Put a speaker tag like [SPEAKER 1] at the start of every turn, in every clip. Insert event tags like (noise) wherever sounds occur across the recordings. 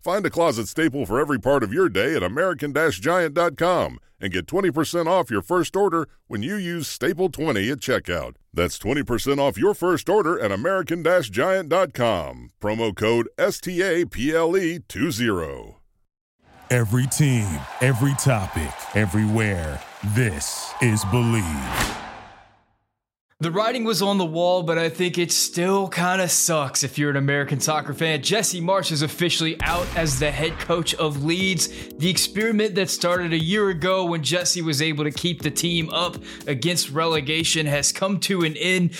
[SPEAKER 1] Find a closet staple for every part of your day at American Giant.com and get 20% off your first order when you use Staple20 at checkout. That's 20% off your first order at American Giant.com. Promo code STAPLE20.
[SPEAKER 2] Every team, every topic, everywhere. This is Believe.
[SPEAKER 3] The writing was on the wall, but I think it still kind of sucks if you're an American soccer fan. Jesse Marsch is officially out as the head coach of Leeds. The experiment that started a year ago when Jesse was able to keep the team up against relegation has come to an end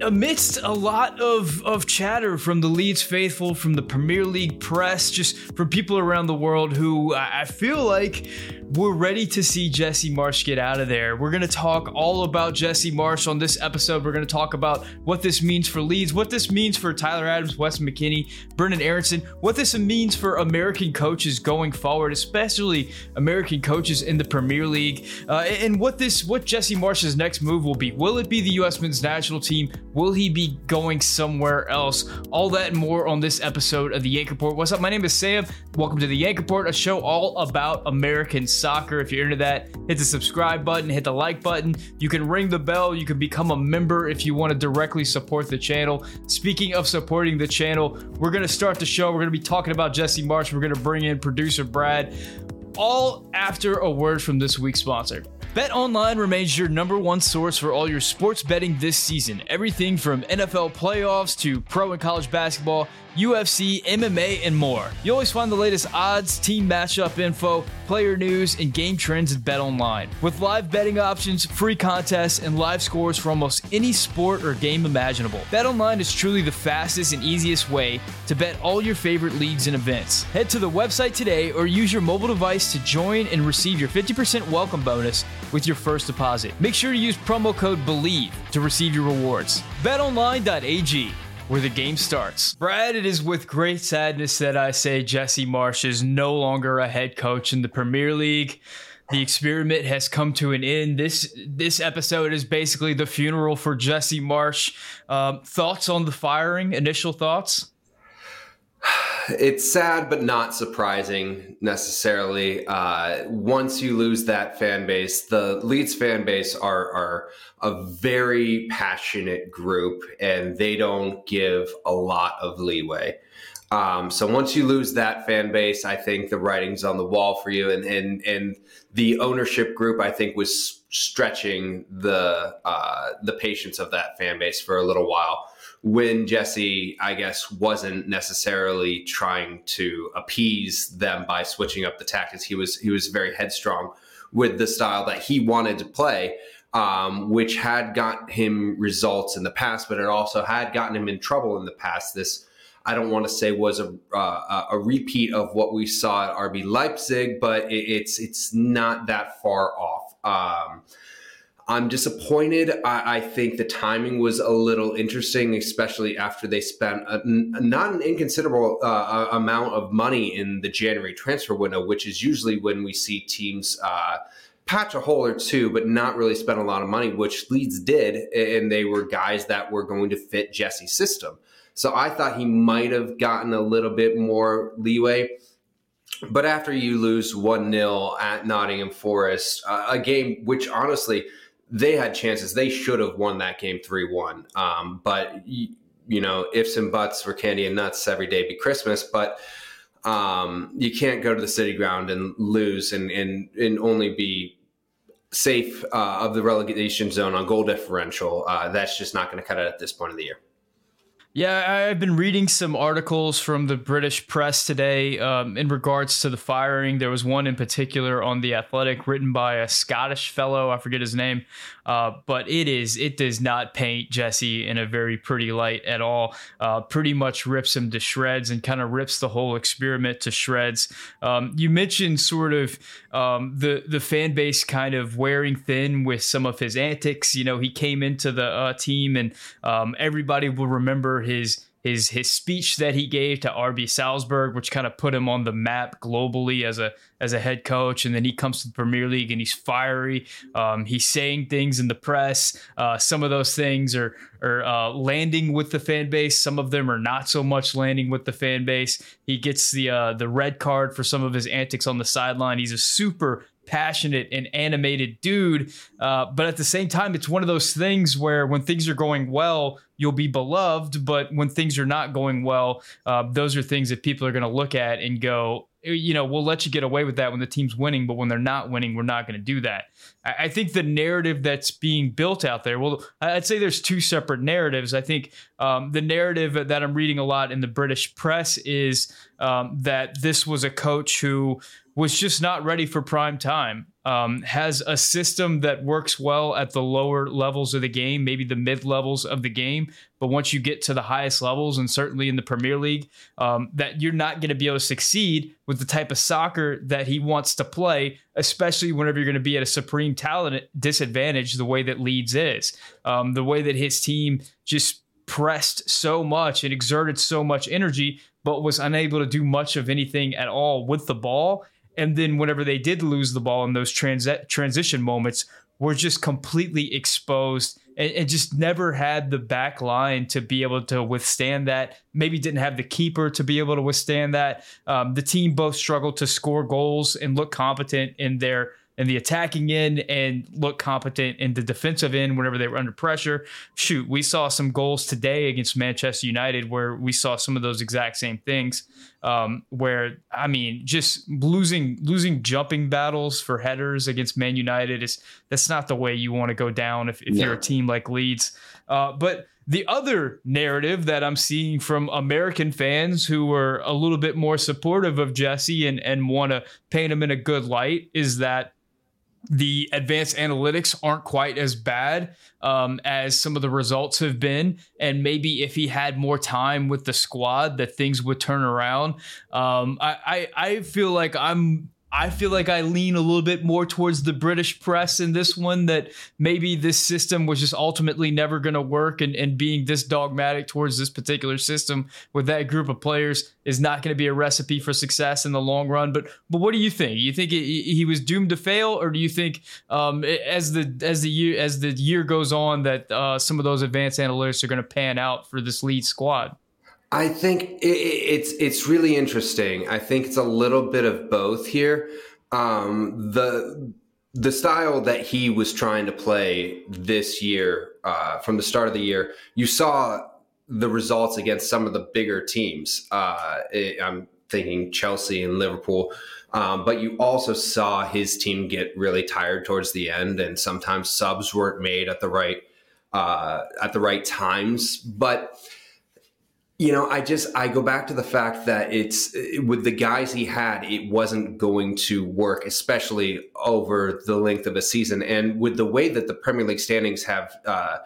[SPEAKER 3] amidst a lot of, of chatter from the Leeds faithful, from the Premier League press, just from people around the world who I feel like we're ready to see Jesse Marsch get out of there. We're going to talk all about Jesse Marsch on this episode. We're going to talk about what this means for Leeds, what this means for Tyler Adams, Wes McKennie, Brenden Aaronson, what this means for American coaches going forward, especially American coaches in the Premier League, uh, and what this what Jesse Marsch's next move will be. Will it be the U.S. men's national team? Will he be going somewhere else? All that and more on this episode of the Yank Report. What's up? My name is Sam. Welcome to the Yank Report, a show all about American soccer. If you're into that, hit the subscribe button, hit the like button. You can ring the bell. You can become a member if you want to directly support the channel. Speaking of supporting the channel, we're going to start the show. We're going to be talking about Jesse Marsch. We're going to bring in producer Brad, all after a word from this week's sponsor. Bet Online remains your number one source for all your sports betting this season. Everything from NFL playoffs to pro and college basketball UFC, MMA, and more. You'll always find the latest odds, team matchup info, player news, and game trends at Bet Online. With live betting options, free contests, and live scores for almost any sport or game imaginable. Bet Online is truly the fastest and easiest way to bet all your favorite leagues and events. Head to the website today or use your mobile device to join and receive your 50% welcome bonus with your first deposit. Make sure to use promo code BELIEVE to receive your rewards. BetOnline.ag where the game starts. Brad, it is with great sadness that I say Jesse Marsch is no longer a head coach in the Premier League. The experiment has come to an end. This this episode is basically the funeral for Jesse Marsch. Um, thoughts on the firing? Initial thoughts?
[SPEAKER 4] It's sad, but not surprising necessarily. Uh, once you lose that fan base, the Leeds fan base are are a very passionate group, and they don't give a lot of leeway. Um, so once you lose that fan base, I think the writing's on the wall for you, and and and the ownership group I think was stretching the uh, the patience of that fan base for a little while when Jesse, I guess, wasn't necessarily trying to appease them by switching up the tactics. He was he was very headstrong with the style that he wanted to play, um, which had got him results in the past, but it also had gotten him in trouble in the past. This I don't want to say was a uh, a repeat of what we saw at RB Leipzig, but it, it's it's not that far off. Um, I'm disappointed. I, I, think the timing was a little interesting, especially after they spent not an inconsiderable uh, amount of money in the January transfer window, which is usually when we see teams uh, patch a hole or two, but not really spend a lot of money, which Leeds did. And they were guys that were going to fit Jesse's system. So I thought he might have gotten a little bit more leeway. But after you lose 1 0 at Nottingham Forest, uh, a game which honestly, they had chances. They should have won that game 3 1. Um, but, you know, ifs and buts for candy and nuts every day be Christmas. But um, you can't go to the city ground and lose and, and, and only be safe uh, of the relegation zone on goal differential. Uh, that's just not going to cut it at this point of the year.
[SPEAKER 3] Yeah, I've been reading some articles from the British press today um, in regards to the firing. There was one in particular on the Athletic, written by a Scottish fellow. I forget his name, uh, but it is it does not paint Jesse in a very pretty light at all. Uh, pretty much rips him to shreds and kind of rips the whole experiment to shreds. Um, you mentioned sort of um, the the fan base kind of wearing thin with some of his antics. You know, he came into the uh, team and um, everybody will remember his his his speech that he gave to RB Salzburg, which kind of put him on the map globally as a as a head coach. And then he comes to the Premier League and he's fiery. Um, he's saying things in the press. Uh, some of those things are are uh, landing with the fan base. Some of them are not so much landing with the fan base. He gets the uh, the red card for some of his antics on the sideline. He's a super passionate and animated dude. Uh, but at the same time, it's one of those things where when things are going well, you'll be beloved. But when things are not going well, uh, those are things that people are going to look at and go, you know, we'll let you get away with that when the team's winning, but when they're not winning, we're not going to do that. I, think the narrative that's being built out there, well, I'd say there's two separate narratives. I think um, the narrative that I'm reading a lot in the British press is um, that this was a coach who was just not ready for prime time. Um, has a system that works well at the lower levels of the game, maybe the mid levels of the game. But once you get to the highest levels, and certainly in the Premier League, um, that you're not going to be able to succeed with the type of soccer that he wants to play, especially whenever you're going to be at a supreme talent disadvantage, the way that Leeds is, um, the way that his team just pressed so much and exerted so much energy, but was unable to do much of anything at all with the ball and then whenever they did lose the ball in those transi- transition moments, were just completely exposed and, and, just never had the back line to be able to withstand that. Maybe didn't have the keeper to be able to withstand that. Um, the team both struggled to score goals and look competent in their in the attacking end and look competent in the defensive end whenever they were under pressure. Shoot, we saw some goals today against Manchester United where we saw some of those exact same things. Um, where I mean, just losing losing jumping battles for headers against Man United is that's not the way you want to go down if, if you're a team like Leeds. Uh, but the other narrative that I'm seeing from American fans who are a little bit more supportive of Jesse and, and want to paint him in a good light is that the advanced analytics aren't quite as bad um, as some of the results have been. And maybe if he had more time with the squad, that things would turn around. Um, I, I, I feel like I'm I feel like I lean a little bit more towards the British press in this one that maybe this system was just ultimately never going to work and, and being this dogmatic towards this particular system with that group of players is not going to be a recipe for success in the long run. But but what do you think? You think he was doomed to fail, or do you think um, as the as the year as the year goes on that uh, some of those advanced analytics are going to pan out for this Leeds squad?
[SPEAKER 4] I think it's it's really interesting. I think it's a little bit of both here. Um, the the style that he was trying to play this year, uh, from the start of the year, you saw the results against some of the bigger teams. Uh, I'm thinking Chelsea and Liverpool. Um, but you also saw his team get really tired towards the end, and sometimes subs weren't made at the right uh, at the right times. But you know, I just I go back to the fact that it's with the guys he had, it wasn't going to work, especially over the length of a season, and with the way that the Premier League standings have uh,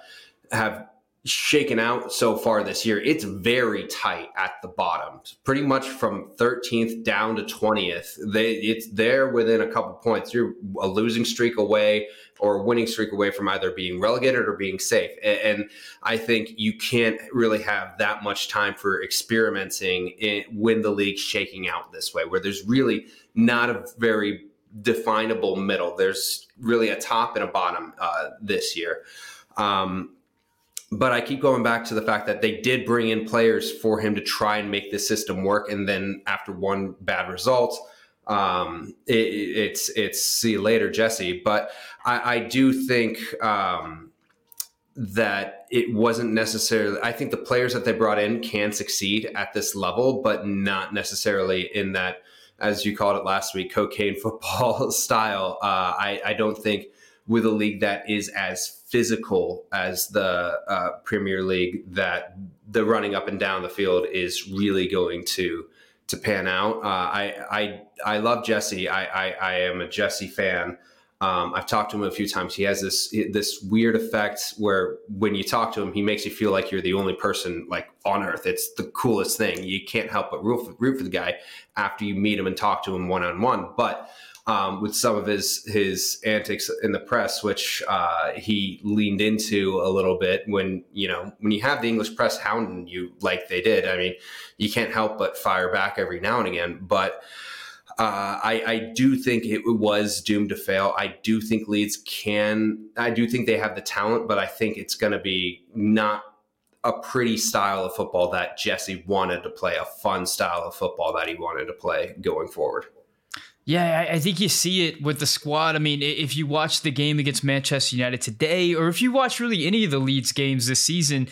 [SPEAKER 4] have shaken out so far this year, it's very tight at the bottom. Pretty much from 13th down to 20th, they it's there within a couple points. You're a losing streak away or a winning streak away from either being relegated or being safe. And, I think you can't really have that much time for experimenting in, when the league's shaking out this way, where there's really not a very definable middle. There's really a top and a bottom uh, this year. Um, but I keep going back to the fact that they did bring in players for him to try and make this system work. And then after one bad result, um, it, it's it's see you later, Jesse. But I, I do think um, that it wasn't necessarily. I think the players that they brought in can succeed at this level, but not necessarily in that, as you called it last week, cocaine football (laughs) style. Uh, I, I don't think with a league that is as physical as the uh, Premier League, that the running up and down the field is really going to to pan out. Uh, I I I love Jesse. I, I I am a Jesse fan. Um, I've talked to him a few times. He has this this weird effect where when you talk to him, he makes you feel like you're the only person like on earth. It's the coolest thing. You can't help but root for, root for the guy after you meet him and talk to him one on one. But um, with some of his his antics in the press, which uh, he leaned into a little bit when you know when you have the English press hounding you like they did. I mean, you can't help but fire back every now and again, but. Uh, I, I, do think it was doomed to fail. I do think Leeds can. I do think they have the talent, but I think it's going to be not a pretty style of football that Jesse wanted to play, a fun style of football that he wanted to play going forward.
[SPEAKER 3] Yeah, I think you see it with the squad. I mean, if you watch the game against Manchester United today, or if you watch really any of the Leeds games this season,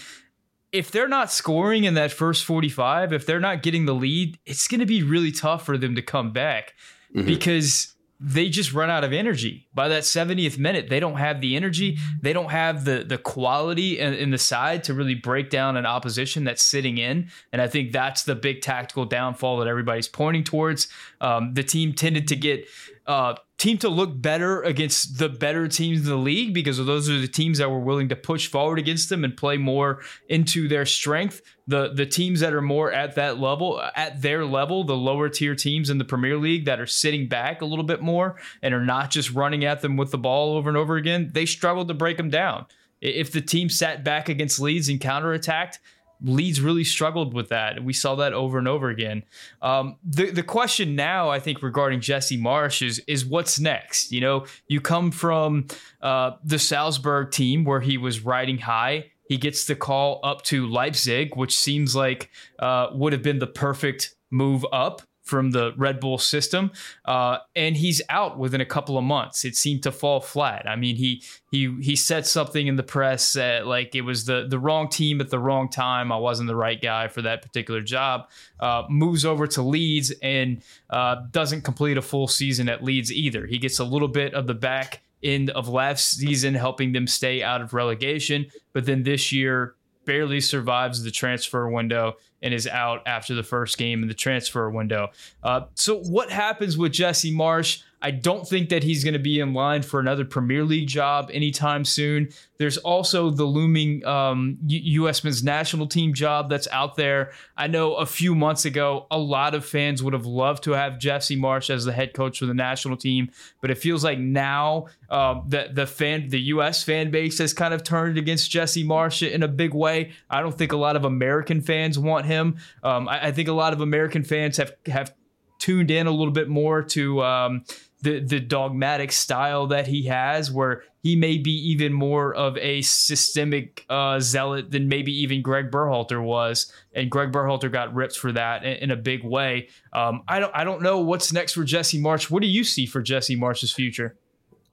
[SPEAKER 3] if they're not scoring in that first 45, if they're not getting the lead, it's going to be really tough for them to come back mm-hmm. because they just run out of energy. By that 70th minute they don't have the energy. They don't have the the quality in, in, the side to really break down an opposition that's sitting in. And i think that's the big tactical downfall that everybody's pointing towards. Um, the team tended to get uh, team to look better against the better teams in the league because those are the teams that were willing to push forward against them and play more into their strength. The the teams that are more at that level, at their level, the lower tier teams in the Premier League that are sitting back a little bit more and are not just running at them with the ball over and over again, they struggled to break them down. If the team sat back against Leeds and counterattacked, Leeds really struggled with that. We saw that over and over again. Um, the the question now, I think, regarding Jesse Marsch is is what's next. You know, you come from uh, the Salzburg team where he was riding high. He gets the call up to Leipzig, which seems like uh, would have been the perfect move up from the Red Bull system, uh, and he's out within a couple of months. It seemed to fall flat. I mean, he he he said something in the press that like it was the the wrong team at the wrong time. I wasn't the right guy for that particular job. Uh, moves over to Leeds and uh, doesn't complete a full season at Leeds either. He gets a little bit of the back end of last season, helping them stay out of relegation, but then this year barely survives the transfer window and is out after the first game in the transfer window. Uh, so, what happens with Jesse Marsch? I don't think that he's going to be in line for another Premier League job anytime soon. There's also the looming um, U.S. men's national team job that's out there. I know a few months ago, a lot of fans would have loved to have Jesse Marsch as the head coach for the national team, but it feels like now um, the the fan the U.S. fan base has kind of turned against Jesse Marsch in a big way. I don't think a lot of American fans want him. Um, I, I think a lot of American fans have have tuned in a little bit more to um, the the dogmatic style that he has, where he may be even more of a systemic uh, zealot than maybe even Greg Berhalter was, and Greg Berhalter got ripped for that in, in a big way. Um, I don't I don't know what's next for Jesse Marsch. What do you see for Jesse Marsch's future?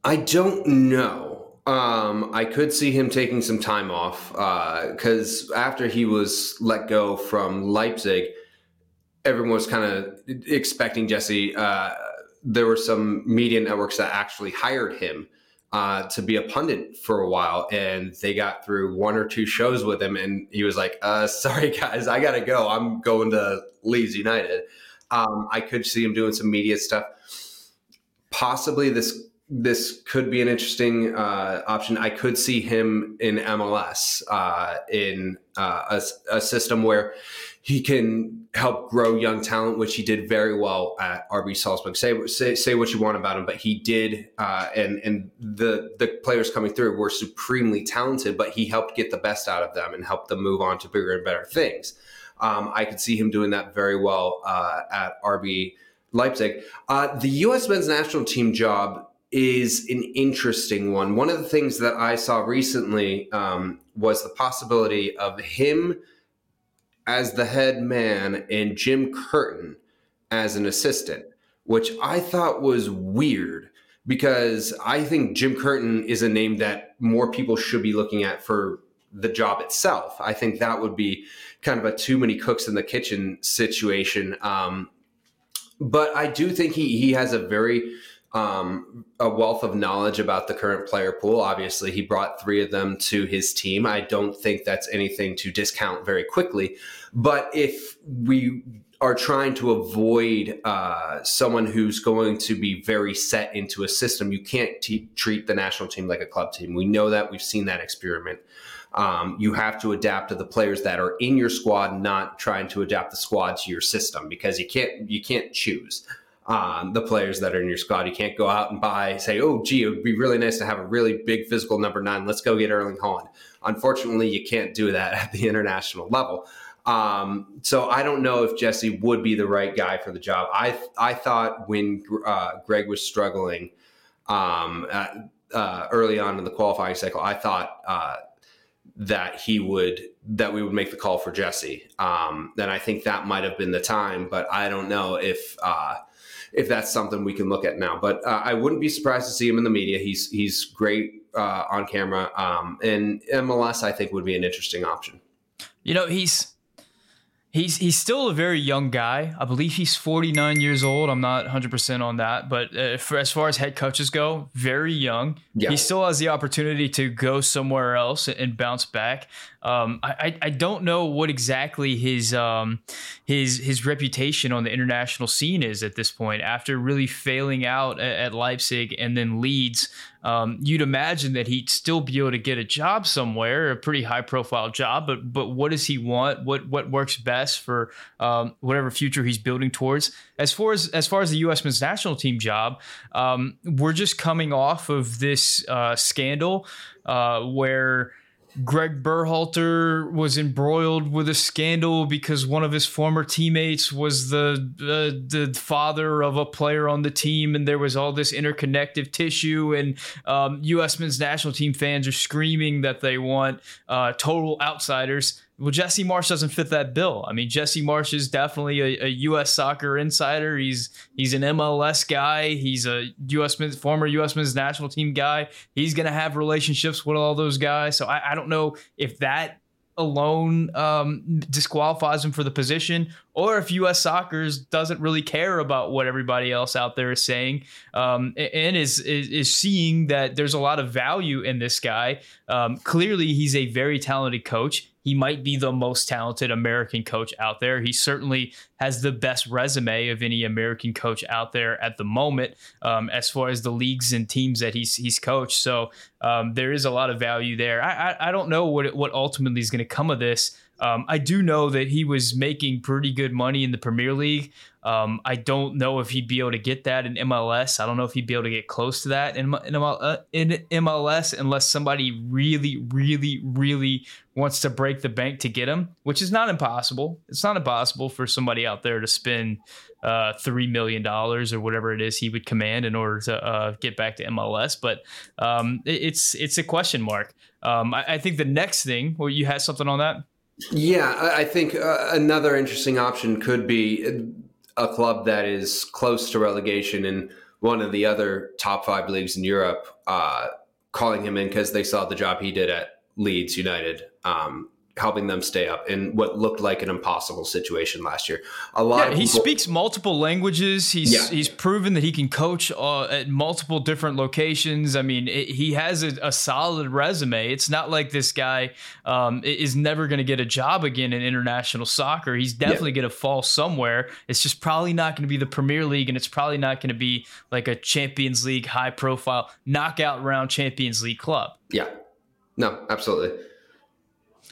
[SPEAKER 4] I don't know. Um, I could see him taking some time off because uh, after he was let go from Leipzig, everyone was kind of expecting Jesse. Uh, there were some media networks that actually hired him uh, to be a pundit for a while, and they got through one or two shows with him, and he was like, uh, (laughs) "Sorry guys, I gotta go. I'm going to Leeds United." Um, I could see him doing some media stuff. Possibly this this could be an interesting uh, option. I could see him in MLS uh, in uh, a, a, system where he can help grow young talent, which he did very well at RB Salzburg. Say say, say what you want about him, but he did, uh, and and the the players coming through were supremely talented. But he helped get the best out of them and help them move on to bigger and better things. Um, I could see him doing that very well uh, at RB Leipzig. Uh, the U.S. men's national team job is an interesting one. One of the things that I saw recently um, was the possibility of him as the head man and Jim Curtin as an assistant, which I thought was weird because I think Jim Curtin is a name that more people should be looking at for the job itself. I think that would be kind of a too many cooks in the kitchen situation. Um, but I do think he he has a very um, a wealth of knowledge about the current player pool. Obviously, he brought three of them to his team. I don't think that's anything to discount very quickly. But if we are trying to avoid uh, someone who's going to be very set into a system, you can't t- treat the national team like a club team. We know that. We've seen that experiment. Um, you have to adapt to the players that are in your squad, not trying to adapt the squad to your system because you can't you can't choose um, the players that are in your squad. You can't go out and buy say, oh, gee, it would be really nice to have a really big physical number nine. Let's go get Erling Haaland. Unfortunately, you can't do that (laughs) at the international level. Um, so I don't know if Jesse would be the right guy for the job. I I thought when uh, Greg was struggling um, uh, early on in the qualifying cycle, I thought uh, that he would that we would make the call for Jesse. Um, then I think that might have been the time, but I don't know if uh, if that's something we can look at now. But uh, I wouldn't be surprised to see him in the media. He's he's great uh, on camera, um, and MLS I think would be an interesting option.
[SPEAKER 3] You know, he's He's he's still a very young guy. I believe he's 49 years old. I'm not 100% on that, but uh, for, as far as head coaches go, very young. Yeah. He still has the opportunity to go somewhere else and bounce back. Um, I, I don't know what exactly his um, his his reputation on the international scene is at this point. After really failing out at, at Leipzig and then Leeds, um, you'd imagine that he'd still be able to get a job somewhere, a pretty high profile job. But but what does he want? What what works best for um, whatever future he's building towards? As far as as far as the U.S. men's national team job, um, we're just coming off of this uh, scandal uh, where Greg Berhalter was embroiled with a scandal because one of his former teammates was the the father of a player on the team, and there was all this interconnective tissue. And um, U.S. men's national team fans are screaming that they want uh, total outsiders. Well, Jesse Marsch doesn't fit that bill. I mean, Jesse Marsch is definitely a, a, U.S. soccer insider. He's he's an MLS guy. He's a U.S. Men's, former U.S. men's national team guy. He's going to have relationships with all those guys. So I, I don't know if that alone um, disqualifies him for the position, or if U.S. Soccer doesn't really care about what everybody else out there is saying, um, and is, is, is seeing that there's a lot of value in this guy. Um, clearly, he's a very talented coach. He might be the most talented American coach out there. He certainly has the best resume of any American coach out there at the moment, um, as far as the leagues and teams that he's he's coached. So um, there is a lot of value there. I I, I don't know what what ultimately is going to come of this. Um, I do know that he was making pretty good money in the Premier League. Um, I don't know if he'd be able to get that in MLS. I don't know if he'd be able to get close to that in, in, uh, MLS unless somebody really, really, really wants to break the bank to get him, which is not impossible. It's not impossible for somebody out there to spend uh, $3 million or whatever it is he would command in order to uh, get back to MLS. But um, it's, it's a question mark. Um, I, I think the next thing, well, you had something on that?
[SPEAKER 4] Yeah, I think uh, another interesting option could be a club that is close to relegation in one of the other top five leagues in Europe, uh, calling him in because they saw the job he did at Leeds United. Um, helping them stay up in what looked like an impossible situation last year. A lot.
[SPEAKER 3] Yeah, he people, speaks multiple languages. He's yeah. he's proven that he can coach uh, at multiple different locations. I mean, it, he has a, a, solid resume. It's not like this guy um, is never going to get a job again in international soccer. He's definitely yeah. going to fall somewhere. It's just probably not going to be the Premier League, and it's probably not going to be like a Champions League high profile knockout round Champions League club.
[SPEAKER 4] Yeah. No, absolutely.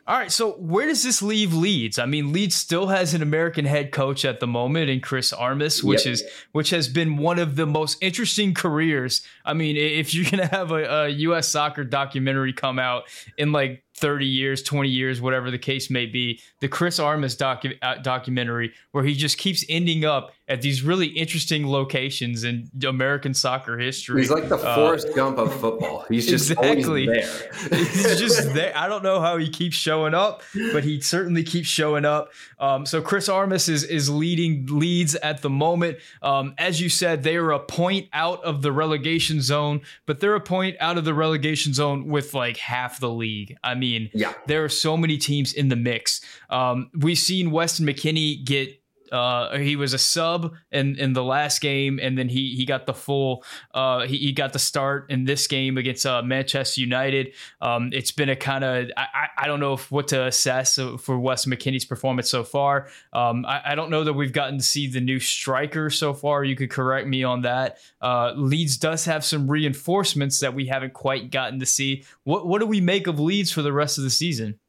[SPEAKER 3] All right, so where does this leave Leeds? I mean, Leeds still has an American head coach at the moment in Chris Armas, which yep. is which has been one of the most interesting careers. I mean, if you're gonna have a, a U.S. soccer documentary come out in like 30 years, 20 years, whatever the case may be, the Chris Armas docu- uh, documentary, where he just keeps ending up at these really interesting locations in American soccer history.
[SPEAKER 4] He's like the uh, Forrest uh, Gump of football. He's just (laughs) exactly there.
[SPEAKER 3] He's just (laughs) there. I don't know how he keeps showing up, but he certainly keeps showing up. Um, so Chris Armas is is leading Leeds at the moment. Um, as you said, they are a point out of the relegation zone, but they're a point out of the relegation zone with like half the league. I mean,
[SPEAKER 4] yeah.
[SPEAKER 3] there are so many teams in the mix. Um, we've seen Weston McKennie get Uh, he was a sub in, in the last game, and then he he got the full. Uh, he, he got the start in this game against uh, Manchester United. Um, it's been a kind of I, I don't know if, what to assess for Wes McKennie's performance so far. Um, I, I, don't know that we've gotten to see the new striker so far. You could correct me on that. Uh, Leeds does have some reinforcements that we haven't quite gotten to see. What what do we make of Leeds for the rest of the season?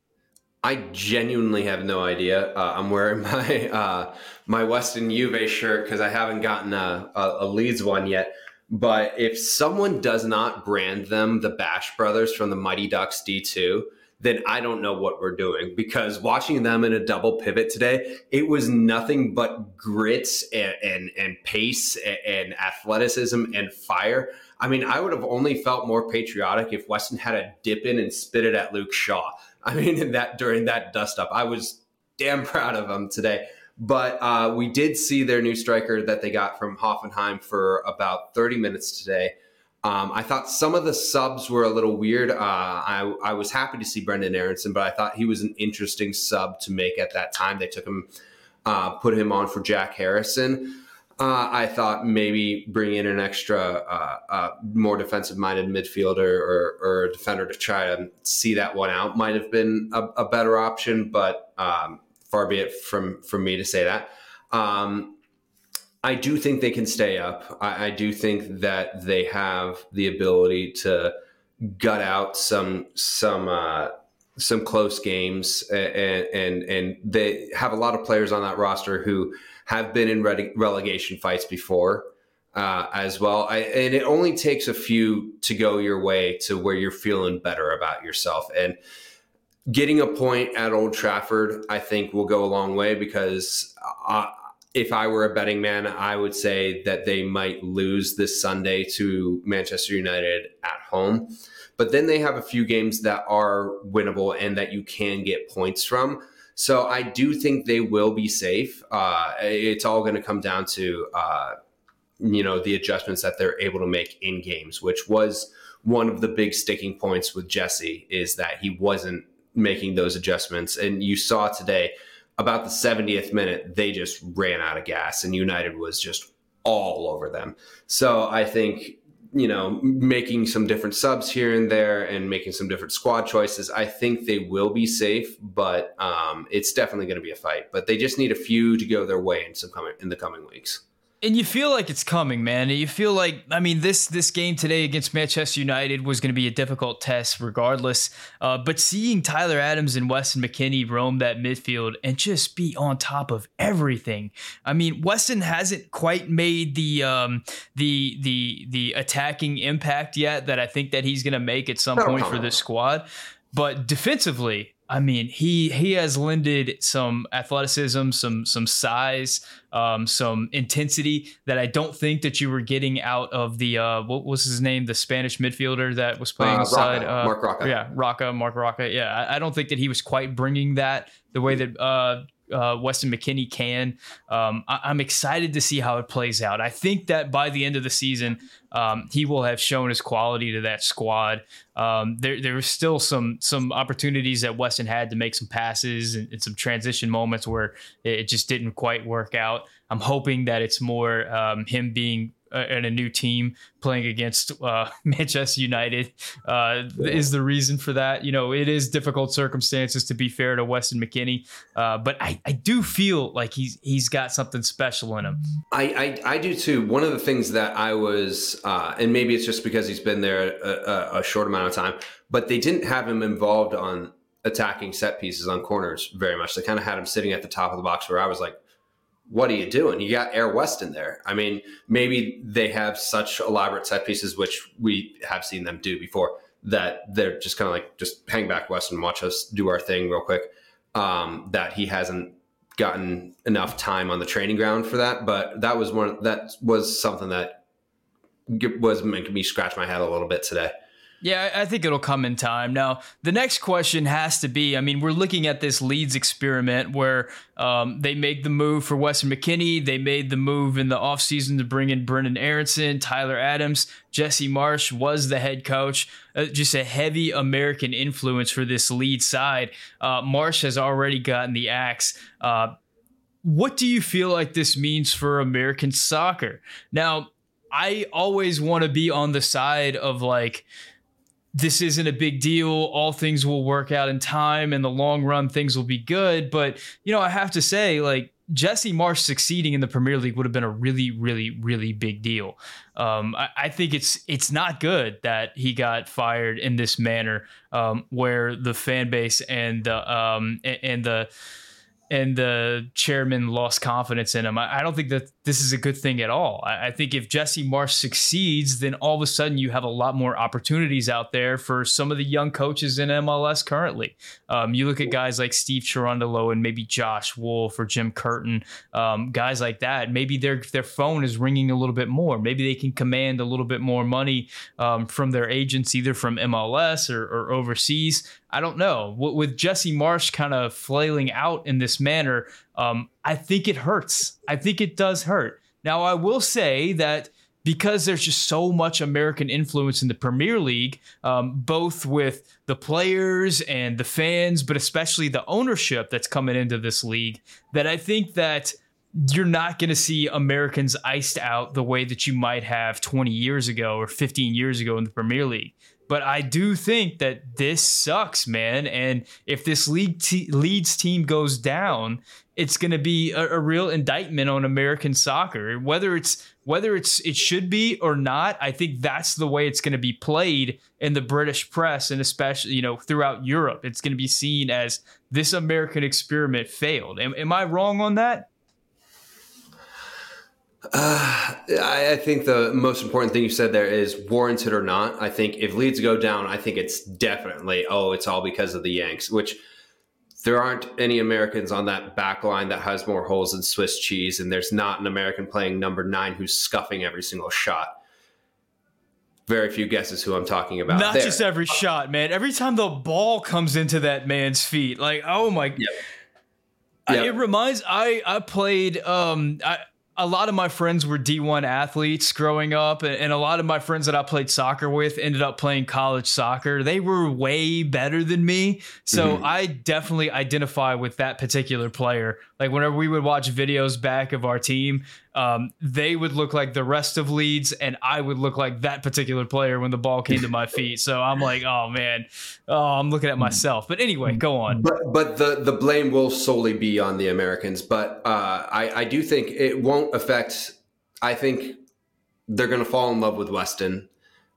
[SPEAKER 4] I genuinely have no idea. Uh, I'm wearing (laughs) my uh, my Weston Juve shirt because I haven't gotten a, a, a, Leeds one yet. But if someone does not brand them the Bash Brothers from the Mighty Ducks D2, then I don't know what we're doing because watching them in a double pivot today, it was nothing but grits and and, and pace and, and athleticism and fire. I mean, I would have only felt more patriotic if Weston had a dip in and spit it at Luke Shaw. I mean, in that during that dust up, I was damn proud of them today. But uh, we did see their new striker that they got from Hoffenheim for about 30 minutes today. Um, I thought some of the subs were a little weird. Uh, I, I, was happy to see Brenden Aaronson, but I thought he was an interesting sub to make at that time. They took him, uh, put him on for Jack Harrison. Uh, I thought maybe bring in an extra, uh, uh, more defensive minded midfielder or, or, a defender to try to see that one out might have been a, a better option, but um, far be it from, from me to say that. Um, I do think they can stay up. I, I, do think that they have the ability to gut out some some uh, some close games, and, and and they have a lot of players on that roster who have been in relegation fights before uh, as well. I, and it only takes a few to go your way to where you're feeling better about yourself. And getting a point at Old Trafford, I think, will go a long way because. Uh, if I were a betting man, I would say that they might lose this Sunday to Manchester United at home. But then they have a few games that are winnable and that you can get points from. So I do think they will be safe. Uh, it's all going to come down to uh, you know the adjustments that they're able to make in games, which was one of the big sticking points with Jesse is that he wasn't making those adjustments. And you saw today about the 70th minute, they just ran out of gas, and United was just all over them. So I think you know, making some different subs here and there and making some different squad choices. I think they will be safe, but um, it's definitely going to be a fight. But they just need a few to go their way in some coming in the coming weeks
[SPEAKER 3] and you feel like it's coming, man. You feel like I mean this this game today against Manchester United was going to be a difficult test, regardless. Uh, but seeing Tyler Adams and Weston McKennie roam that midfield and just be on top of everything. I mean, Weston hasn't quite made the um, the the the attacking impact yet that I think that he's going to make at some point for this squad. But defensively, I mean, he he has lended some athleticism, some some size, um, some intensity that I don't think that you were getting out of the uh, what was his name, the Spanish midfielder that was playing uh,
[SPEAKER 4] inside uh, Marc Roca.
[SPEAKER 3] Yeah, Roca, Marc Roca. Yeah, I, I, don't think that he was quite bringing that the way that uh, Weston McKennie can. Um, I- am excited to see how it plays out. I think that by the end of the season, um, he will have shown his quality to that squad. Um, there, there were still some some opportunities that Weston had to make some passes and, and some transition moments where it just didn't quite work out. I'm hoping that it's more um, him being and a new team playing against uh, (laughs) Manchester United uh, is the reason for that. You know, it is difficult circumstances to be fair to Weston McKennie, uh, but I, I do feel like he's he's got something special in him.
[SPEAKER 4] I, I, I do too. One of the things that I was, uh, and maybe it's just because he's been there a, a short amount of time, but they didn't have him involved on attacking set pieces on corners very much. They kind of had him sitting at the top of the box where I was like, what are you doing? You got Air West in there. I mean, maybe they have such elaborate set pieces, which we have seen them do before, that they're just kind of like, just hang back West and watch us do our thing real quick. Um, that he hasn't gotten enough time on the training ground for that. But that was one, that was something that was making me scratch my head a little bit today.
[SPEAKER 3] Yeah, I think it'll come in time. Now, the next question has to be I mean, we're looking at this Leeds experiment where um, they make the move for Weston McKennie. They made the move in the offseason to bring in Brenden Aaronson, Tyler Adams. Jesse Marsch was the head coach. Uh, just a heavy American influence for this Leeds side. Uh, Marsch has already gotten the axe. Uh, what do you feel like this means for American soccer? Now, I always want to be on the side of like, this isn't a big deal. All things will work out in time. In the long run, things will be good. But, you know, I have to say, like, Jesse Marsch succeeding in the Premier League would have been a really, really, really big deal. Um, I, I, think it's it's not good that he got fired in this manner, um, where the fan base and the um, and the and the chairman lost confidence in him. I, I, don't think that this is a good thing at all. I, I, think if Jesse Marsch succeeds, then all of a sudden you have a lot more opportunities out there for some of the young coaches in MLS currently. Um, you look at guys like Steve Cherundolo and maybe Josh Wolff or Jim Curtin, um, guys like that. Maybe their their phone is ringing a little bit more. Maybe they can command a little bit more money um, from their agents, either from MLS or, or overseas. I don't know. With Jesse Marsch kind of flailing out in this manner, um, I think it hurts. I think it does hurt. Now, I will say that because there's just so much American influence in the Premier League, um, both with the players and the fans, but especially the ownership that's coming into this league, that I think that you're not going to see Americans iced out the way that you might have 20 years ago or 15 years ago in the Premier League. But I do think that this sucks, man. And if this league te- Leeds team goes down, it's going to be a, a, real indictment on American soccer. Whether it's whether it's it should be or not, I think that's the way it's going to be played in the British press and especially you know throughout Europe. It's going to be seen as this American experiment failed. Am, am I wrong on that?
[SPEAKER 4] Uh, I, I, think the most important thing you said there is warranted or not. I think if Leeds go down, I think it's definitely, oh, it's all because of the Yanks, which there aren't any Americans on that back line that has more holes than Swiss cheese. And there's not an American playing number nine who's scuffing every single shot. Very few guesses who I'm talking about.
[SPEAKER 3] Not there. just every shot, man. Every time the ball comes into that man's feet, like, oh my. Yep. Yep. It reminds I I played um I a lot of my friends were D1 athletes growing up, and a lot of my friends that I played soccer with ended up playing college soccer. They were way better than me. So mm-hmm. I definitely identify with that particular player. Like, whenever we would watch videos back of our team, um, they would look like the rest of Leeds, and I would look like that particular player when the ball came to my feet. So I'm like, oh man, oh, I'm looking at myself. But anyway, go on.
[SPEAKER 4] But but the the blame will solely be on the Americans. But uh, I I do think it won't affect. I think they're going to fall in love with Weston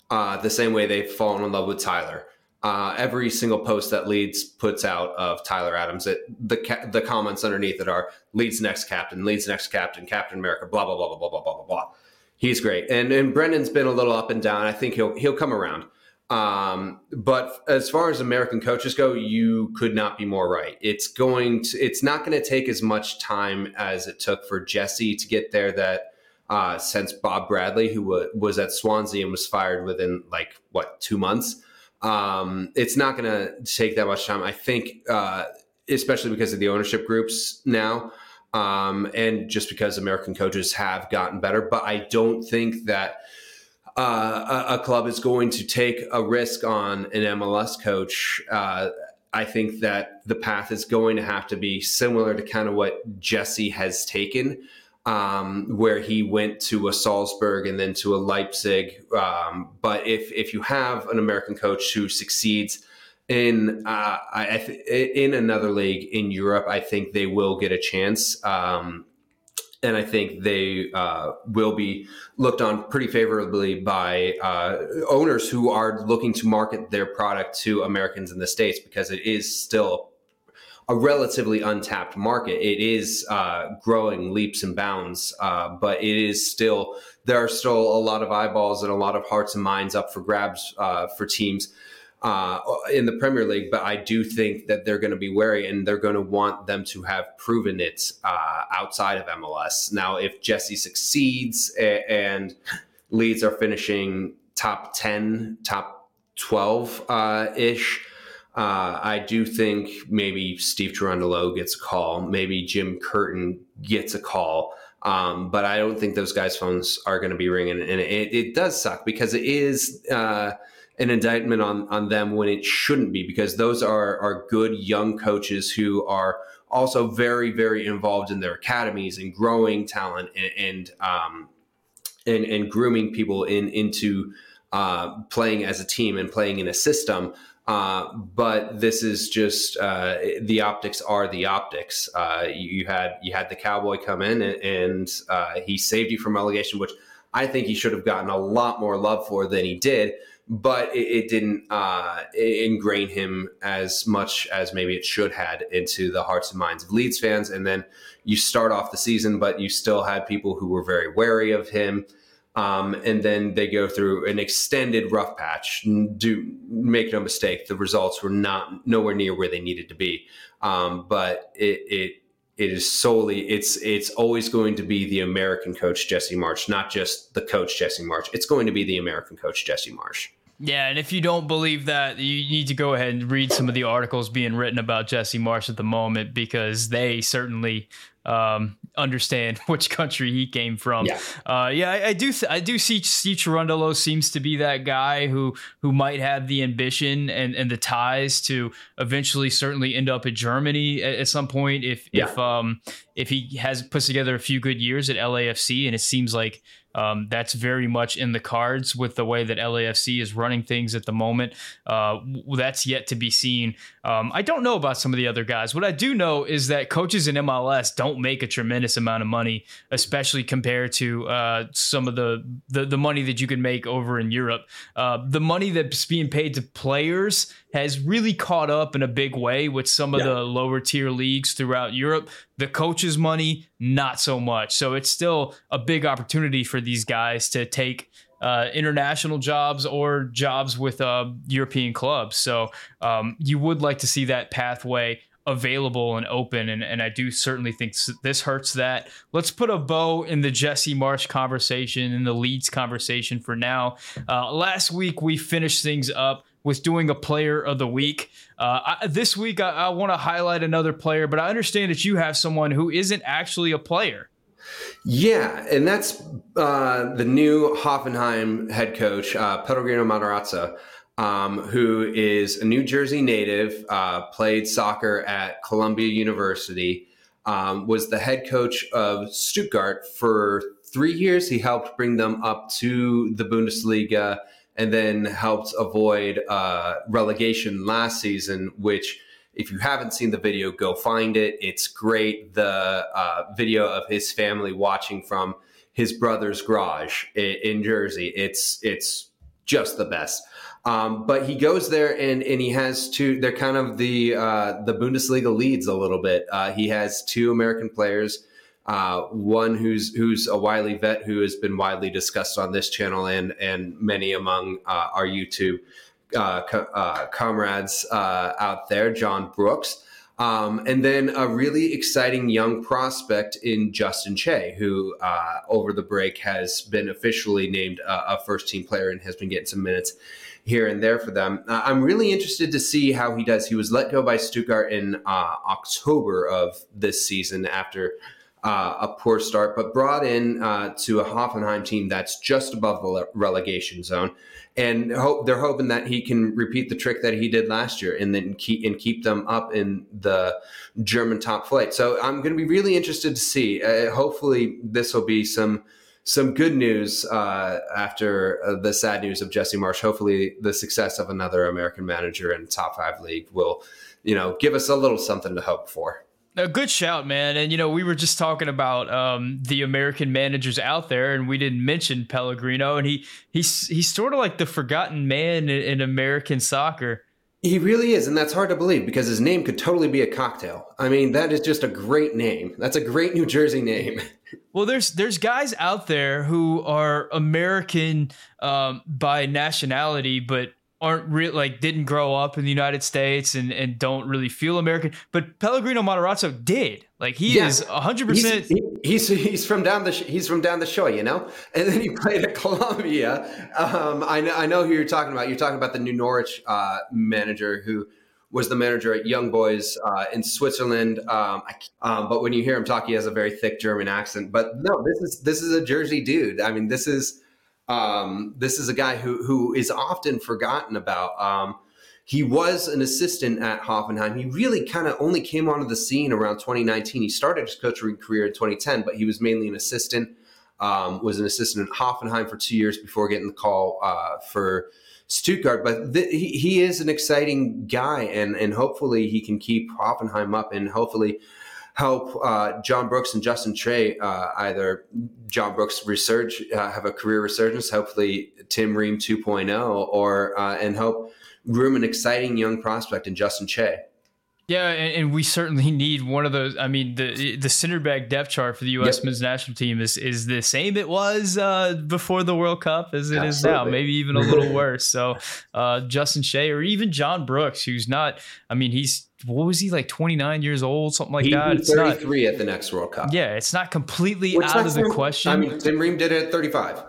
[SPEAKER 4] uh, the same way they've fallen in love with Tyler uh, every single post that Leeds puts out of Tyler Adams, it, the ca- the comments underneath it are Leeds next captain, Leeds next captain, Captain America, blah blah blah blah blah blah blah blah blah. He's great, and and Brenden's been a little up and down. I think he'll he'll come around. Um, but as far as American coaches go, you could not be more right. It's going to it's not going to take as much time as it took for Jesse to get there. That uh, since Bob Bradley, who w- was at Swansea and was fired within like what two months um, it's not going to take that much time. I think, uh, especially because of the ownership groups now, um, and just because American coaches have gotten better. But I don't think that uh, a, club is going to take a risk on an MLS coach. Uh, I think that the path is going to have to be similar to kind of what Jesse has taken um, where he went to a Salzburg and then to a Leipzig. Um, but if if you have an American coach who succeeds in uh, I, in another league in Europe, I think they will get a chance. Um, and I think they uh, will be looked on pretty favorably by uh, owners who are looking to market their product to Americans in the States because it is still a relatively untapped market. It is uh, growing leaps and bounds, uh, but it is still there are still a lot of eyeballs and a lot of hearts and minds up for grabs uh, for teams uh, in the Premier League. But I do think that they're going to be wary and they're going to want them to have proven it uh, outside of MLS. Now, if Jesse succeeds and Leeds are finishing top ten, top twelve uh, ish uh, I do think maybe Steve Cherundolo gets a call, maybe Jim Curtin gets a call, um, but I don't think those guys' phones are going to be ringing, and it, it, does suck because it is uh, an indictment on on them when it shouldn't be because those are are good young coaches who are also very, very involved in their academies and growing talent and and um, and, and, grooming people in into uh, playing as a team and playing in a system. Uh, but this is just uh, the optics are the optics. Uh, you, you, had you had the cowboy come in and, and uh, he saved you from relegation, which I think he should have gotten a lot more love for than he did. But it, it didn't uh, ingrain him as much as maybe it should had into the hearts and minds of Leeds fans. And then you start off the season, but you still had people who were very wary of him. Um, and then they go through an extended rough patch. Do make no mistake, the results were not nowhere near where they needed to be. Um, but it, it it is solely it's it's always going to be the American coach Jesse Marsch, not just the coach Jesse Marsch. It's going to be the American coach Jesse Marsch.
[SPEAKER 3] Yeah, and if you don't believe that, you need to go ahead and read some of the articles being written about Jesse Marsch at the moment because they certainly um, understand (laughs) which country he came from. Yeah, uh, yeah, I, I do. Th- I do see see Cherundolo seems to be that guy who who might have the ambition and, and the ties to eventually certainly end up at Germany at, at some point if yeah. if um if he has puts together a few good years at LAFC and it seems like um, that's very much in the cards with the way that LAFC is running things at the moment. Uh, that's yet to be seen. Um, I don't know about some of the other guys. What I do know is that coaches in MLS don't make a tremendous amount of money, especially compared to uh, some of the, the, the money that you can make over in Europe. Uh, the money that's being paid to players has really caught up in a big way with some of yeah. the lower tier leagues throughout Europe. The coaches' money, not so much. So it's still a big opportunity for these guys to take uh, international jobs or jobs with uh, European clubs. So um, you would like to see that pathway available and open. And, and I do certainly think this hurts that. Let's put a bow in the Jesse Marsch conversation and the Leeds conversation for now. Uh, last week, we finished things up with doing a player of the week. Uh, I, this week, I, I want to highlight another player, but I understand that you have someone who isn't actually a player.
[SPEAKER 4] Yeah, and that's uh, the new Hoffenheim head coach, uh, Pellegrino Matarazzo, um, who is a New Jersey native, uh, played soccer at Columbia University, um, was the head coach of Stuttgart for three years. He helped bring them up to the Bundesliga and then helped avoid uh, relegation last season, which if you haven't seen the video, go find it. It's great. The uh, video of his family watching from his brother's garage in, in Jersey. It's it's just the best. Um, but he goes there and and he has two. They're kind of the uh, the Bundesliga leads a little bit. Uh, he has two American players uh, one who's who's a wily vet who has been widely discussed on this channel and and many among uh, our YouTube uh, co- uh, comrades uh, out there, John Brooks. Um, and then a really exciting young prospect in Justin Che, who uh, over the break has been officially named a, a first team player and has been getting some minutes here and there for them. Uh, I'm really interested to see how he does. He was let go by Stuttgart in uh, October of this season after uh, a poor start, but brought in uh, to a Hoffenheim team that's just above the relegation zone, and hope they're hoping that he can repeat the trick that he did last year, and then keep and keep them up in the German top flight. So I'm going to be really interested to see. Uh, hopefully, this will be some some good news uh, after uh, the sad news of Jesse Marsch. Hopefully, the success of another American manager in top five league will, you know, give us a little something to hope for.
[SPEAKER 3] A good shout, man. And you know, we were just talking about um, the American managers out there, and we didn't mention Pellegrino, and he he's he's sort of like the forgotten man in, in American soccer.
[SPEAKER 4] He really is, and that's hard to believe because his name could totally be a cocktail. I mean, that is just a great name. That's a great New Jersey name. (laughs)
[SPEAKER 3] Well, there's there's guys out there who are American um, by nationality, but aren't real like didn't grow up in the United States and, and don't really feel American. But Pellegrino Matarazzo did. Like he yeah. is hundred percent.
[SPEAKER 4] He's he's from down the he's from down the shore, you know. And then he played at (laughs) Columbia. Um, I know I know who you're talking about. You're talking about the new Norwich uh, manager who was the manager at Young Boys uh, in Switzerland. Um, um, but when you hear him talk, he has a very thick German accent. But no, this is this is a Jersey dude. I mean, this is um, this is a guy who who is often forgotten about. Um, he was an assistant at Hoffenheim. He really kind of only came onto the scene around 2019. He started his coaching career in 2010, but he was mainly an assistant. Um, was an assistant at Hoffenheim for two years before getting the call uh, for Stuttgart. But th- he, he is an exciting guy, and and hopefully he can keep Hoffenheim up, and hopefully help uh, John Brooks and Justin Che uh, either John Brooks resurge, uh, have a career resurgence, hopefully Tim Ream 2.0, or uh, and help groom an exciting young prospect in Justin Che.
[SPEAKER 3] Yeah, and, and, we certainly need one of those. I mean, the the center back depth chart for the U.S. Yep. men's national team is is the same it was uh, before the World Cup as it Absolutely. is now, maybe even a little (laughs) worse. So, uh, Justin Che or even John Brooks, who's not. I mean, he's what was he like 29 years old something like
[SPEAKER 4] he
[SPEAKER 3] that
[SPEAKER 4] it's 33 not, at the next world cup
[SPEAKER 3] yeah it's not completely Which out of the question
[SPEAKER 4] i mean tim ream did it at 35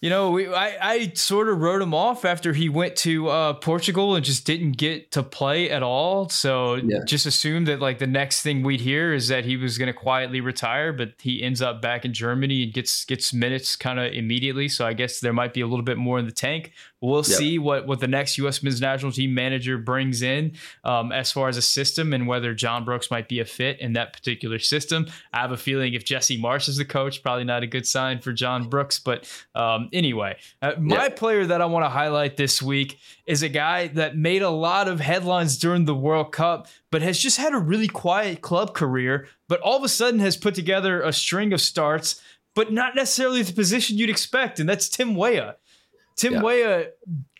[SPEAKER 3] you know, we, I, I sort of wrote him off after he went to uh, Portugal and just didn't get to play at all. So yeah. just assumed that like the next thing we'd hear is that he was going to quietly retire, but he ends up back in Germany and gets gets minutes kind of immediately. So I guess there might be a little bit more in the tank. We'll yep. see what, what the next U.S. men's national team manager brings in um, as far as a system and whether John Brooks might be a fit in that particular system. I have a feeling if Jesse Marsch is the coach, probably not a good sign for John Brooks. But um, anyway, uh, my yep. player that I want to highlight this week is a guy that made a lot of headlines during the World Cup, but has just had a really quiet club career, but all of a sudden has put together a string of starts, but not necessarily the position you'd expect, and that's Tim Weah. Tim yeah. Weah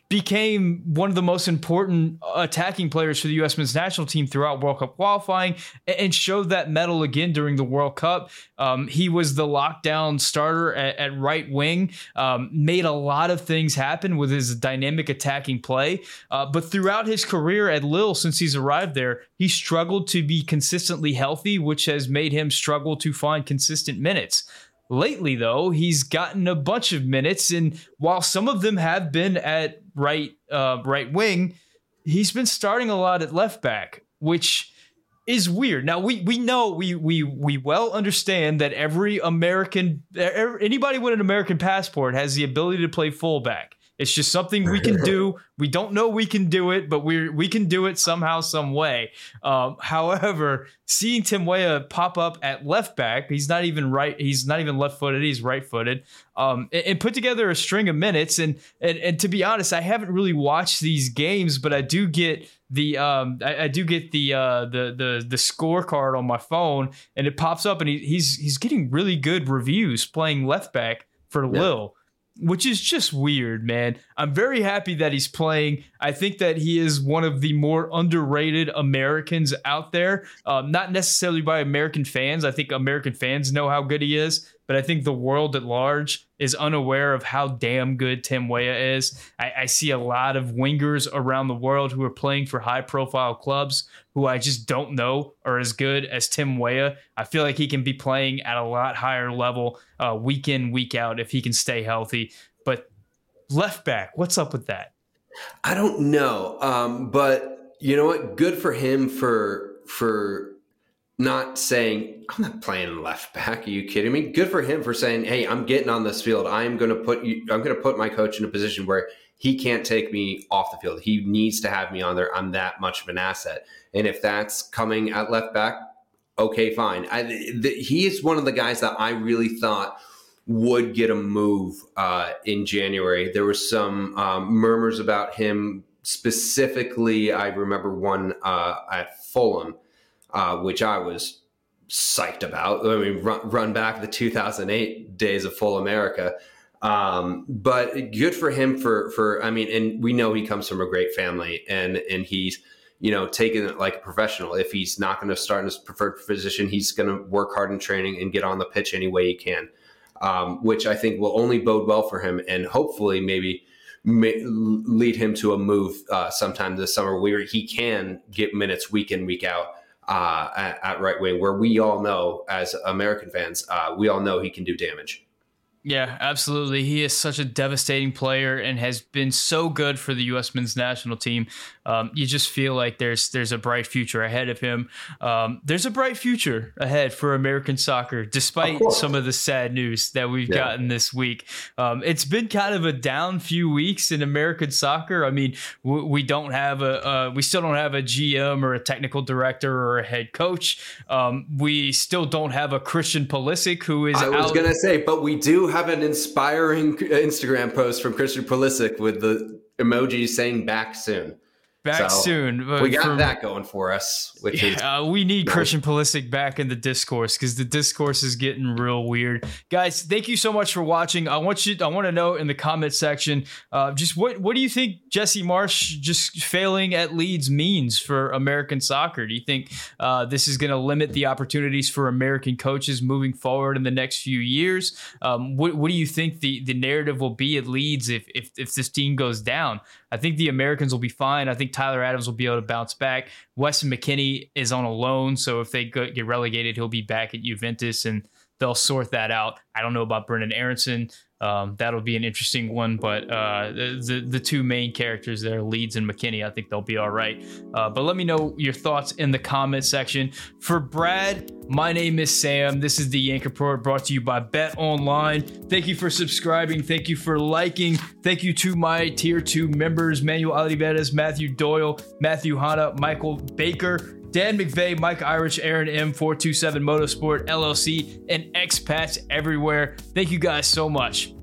[SPEAKER 3] became one of the most important attacking players for the U.S. men's national team throughout World Cup qualifying and showed that mettle again during the World Cup. Um, he was the lockdown starter at, at right wing, um, made a lot of things happen with his dynamic attacking play. Uh, but throughout his career at Lille, since he's arrived there, he struggled to be consistently healthy, which has made him struggle to find consistent minutes. Lately, though, he's gotten a bunch of minutes, and while some of them have been at right uh, right wing, he's been starting a lot at left back, which is weird. Now we we know we we we well understand that every American anybody with an American passport has the ability to play fullback. It's just something we can (laughs) do. We don't know we can do it, but we we can do it somehow, some way. Um, however, seeing Tim Weah pop up at left back, he's not even right. He's not even left footed. He's right footed. Um, and, and, put together a string of minutes. And, and and to be honest, I haven't really watched these games, but I do get the um I, I do get the uh the the the scorecard on my phone, and it pops up, and he, he's he's getting really good reviews playing left back for yeah. Lille which is just weird, man. I'm very happy that he's playing. I think that he is one of the more underrated Americans out there. Um, not necessarily by American fans. I think American fans know how good he is, but I think the world at large is unaware of how damn good Tim Weah is. I, I see a lot of wingers around the world who are playing for high profile clubs who I just don't know are as good as Tim Weah. I feel like he can be playing at a lot higher level uh, week in, week out if he can stay healthy. But left back, what's up with that?
[SPEAKER 4] I don't know. Um, but you know what? Good for him for for not saying I'm not playing left back. Are you kidding me? Good for him for saying, "Hey, I'm getting on this field. I am going to put you. I'm going to put my coach in a position where he can't take me off the field. He needs to have me on there. I'm that much of an asset. And if that's coming at left back, okay, fine. I, the, he is one of the guys that I really thought would get a move uh, in January. There were some um, murmurs about him specifically. I remember one uh, at Fulham uh, which I was psyched about. I mean, run, run back the 2008 days of Fulhamerica. Um, but good for him for, for, I mean, and we know he comes from a great family and, and he's, you know, taking it like a professional. If he's not going to start in his preferred position, he's going to work hard in training and get on the pitch any way he can, um, which I think will only bode well for him and hopefully maybe may lead him to a move uh, sometime this summer where he can get minutes week in, week out uh, at, at, right wing, where we all know as American fans, uh, we all know he can do damage.
[SPEAKER 3] Yeah, absolutely. He is such a devastating player and has been so good for the U.S. men's national team. Um, you just feel like there's there's a bright future ahead of him. Um, there's a bright future ahead for American soccer, despite of some of the sad news that we've yeah. gotten this week. Um, it's been kind of a down few weeks in American soccer. I mean, w- we don't have a uh, we still don't have a GM or a technical director or a head coach. Um, we still don't have a Christian Pulisic who is.
[SPEAKER 4] I was gonna say, but we do have an inspiring Instagram post from Christian Pulisic with the emoji saying "back soon."
[SPEAKER 3] Back so soon.
[SPEAKER 4] We got that going for us. Which yeah, is
[SPEAKER 3] uh, we need nice. Christian Pulisic back in the discourse because the discourse is getting real weird. Guys, thank you so much for watching. I want you. I want to know in the comment section, uh, just what what do you think Jesse Marsch just failing at Leeds means for American soccer? Do you think uh, this is going to limit the opportunities for American coaches moving forward in the next few years? Um, what what do you think the the narrative will be at Leeds if if if this team goes down? I think the Americans will be fine. I think Tyler Adams will be able to bounce back. Weston McKennie is on a loan, so if they get relegated, he'll be back at Juventus and they'll sort that out. I don't know about Brenden Aaronson. Um, that'll be an interesting one, but uh, the, the, two main characters there, Leeds and McKennie, I think they'll be all right. Uh, but let me know your thoughts in the comment section. For Brad, my name is Sam. This is the Yank Report brought to you by Bet Online. Thank you for subscribing. Thank you for liking. Thank you to my tier two members, Manuel Oliveras, Matthew Doyle, Matthew Hanna, Michael Baker, Dan McVeigh, Mike Irish, Aaron M427 Motorsport LLC, and expats everywhere. Thank you guys so much.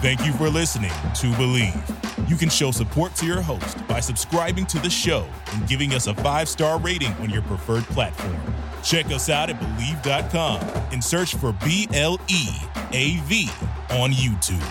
[SPEAKER 2] Thank you for listening to Bleav. You can show support to your host by subscribing to the show and giving us a five star rating on your preferred platform. Check us out at Bleav.com and search for B L E A V on YouTube.